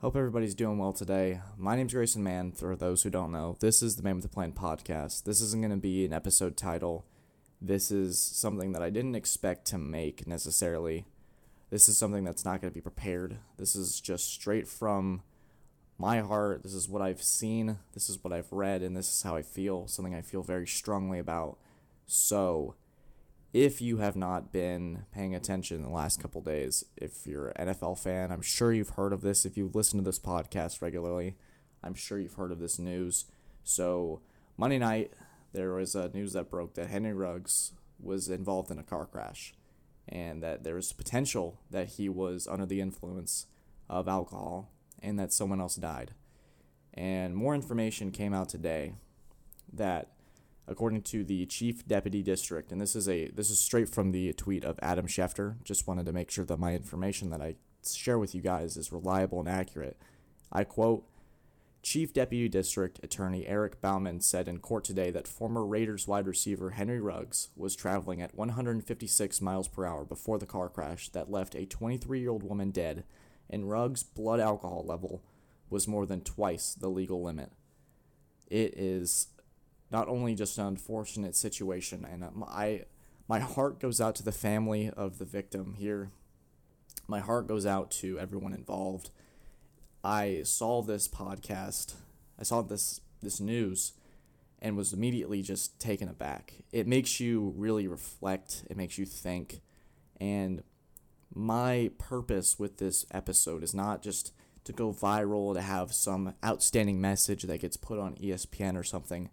Hope everybody's doing well today. My name's Grayson Mann. For those who don't know, this is the Man with the Plan podcast. This isn't going to be an episode title. This is something that I didn't expect to make necessarily. This is something that's not going to be prepared. This is just straight from my heart. This is what I've seen. This is what I've read, and this is how I feel. Something I feel very strongly about. So, if you have not been paying attention the last couple days, if you're an NFL fan, I'm sure you've heard of this. If you listen to this podcast regularly, I'm sure you've heard of this news. So, Monday night, there was a news that broke that Henry Ruggs was involved in a car crash and that there was potential that he was under the influence of alcohol and that someone else died. And more information came out today that according to the chief deputy district. And this is a this is straight from the tweet of Adam Schefter. Just wanted to make sure that my information that I share with you guys is reliable and accurate. I quote Chief Deputy District Attorney Eric Bauman said in court today that former Raiders wide receiver Henry Ruggs was traveling at 156 miles per hour before the car crash that left a 23 year old woman dead, and Ruggs' blood alcohol level was more than twice the legal limit. It is not only just an unfortunate situation, and um, I, my heart goes out to the family of the victim here. My heart goes out to everyone involved. I saw this podcast, I saw this this news, and was immediately just taken aback. It makes you really reflect. It makes you think, and my purpose with this episode is not just to go viral to have some outstanding message that gets put on ESPN or something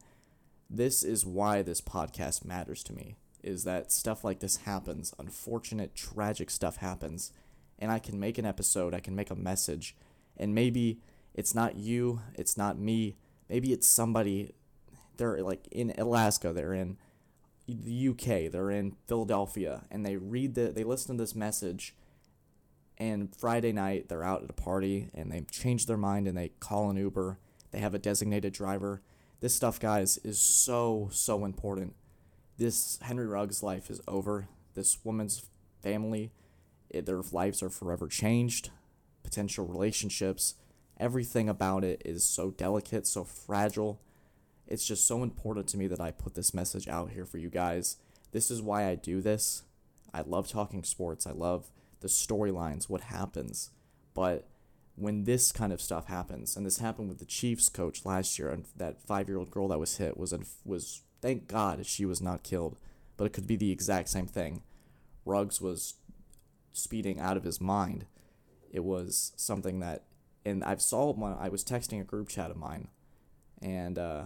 this is why this podcast matters to me is that stuff like this happens. Unfortunate tragic stuff happens. And i can make an episode i can make a message. And maybe it's not you it's not me. Maybe it's somebody they're like in alaska they're in the uk they're in philadelphia and they read the they listen to this message and friday night they're out at a party and they change their mind and they call an uber. They have a designated driver this stuff, guys, is so, so important. This Henry Ruggs life is over. This woman's family, it, their lives are forever changed. Potential relationships, everything about it is so delicate, so fragile. It's just so important to me that I put this message out here for you guys. This is why I do this. I love talking sports. I love the storylines, what happens. But when this kind of stuff happens, and this happened with the Chiefs coach last year, and that five-year-old girl that was hit was was thank God she was not killed, but it could be the exact same thing. Ruggs was speeding out of his mind. It was something that, and I've saw one. I was texting a group chat of mine, and uh,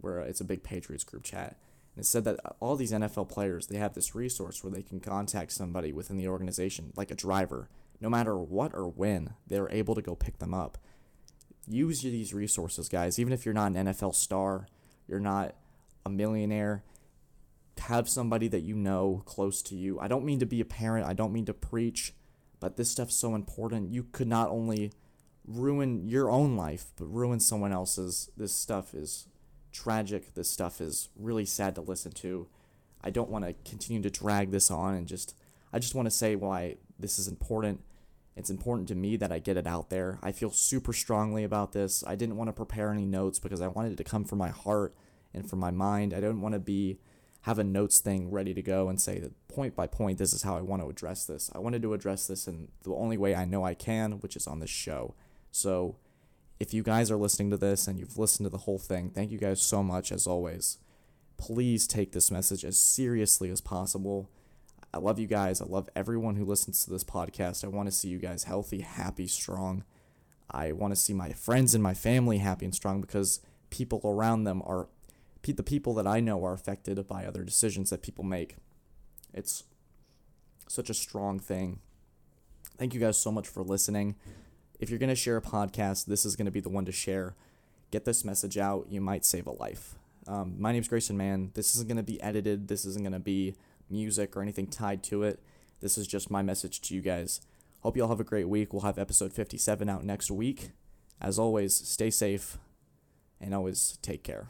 where it's a big Patriots group chat, and it said that all these NFL players they have this resource where they can contact somebody within the organization, like a driver no matter what or when, they're able to go pick them up. Use these resources, guys. Even if you're not an NFL star, you're not a millionaire, have somebody that you know close to you. I don't mean to be a parent, I don't mean to preach, but this stuff's so important. You could not only ruin your own life, but ruin someone else's. This stuff is tragic. This stuff is really sad to listen to. I don't want to continue to drag this on and just I just want to say why this is important. It's important to me that I get it out there. I feel super strongly about this. I didn't want to prepare any notes because I wanted it to come from my heart and from my mind. I didn't want to be have a notes thing ready to go and say that point by point this is how I want to address this. I wanted to address this in the only way I know I can, which is on this show. So if you guys are listening to this and you've listened to the whole thing, thank you guys so much as always. Please take this message as seriously as possible. I love you guys. I love everyone who listens to this podcast. I want to see you guys healthy, happy, strong. I want to see my friends and my family happy and strong because people around them are the people that I know are affected by other decisions that people make. It's such a strong thing. Thank you guys so much for listening. If you're going to share a podcast, this is going to be the one to share. Get this message out. You might save a life. Um, my name's Grayson Mann. This isn't going to be edited. This isn't going to be music or anything tied to it. This is just my message to you guys. Hope you all have a great week. We'll have episode 57 out next week. As always, stay safe and always take care.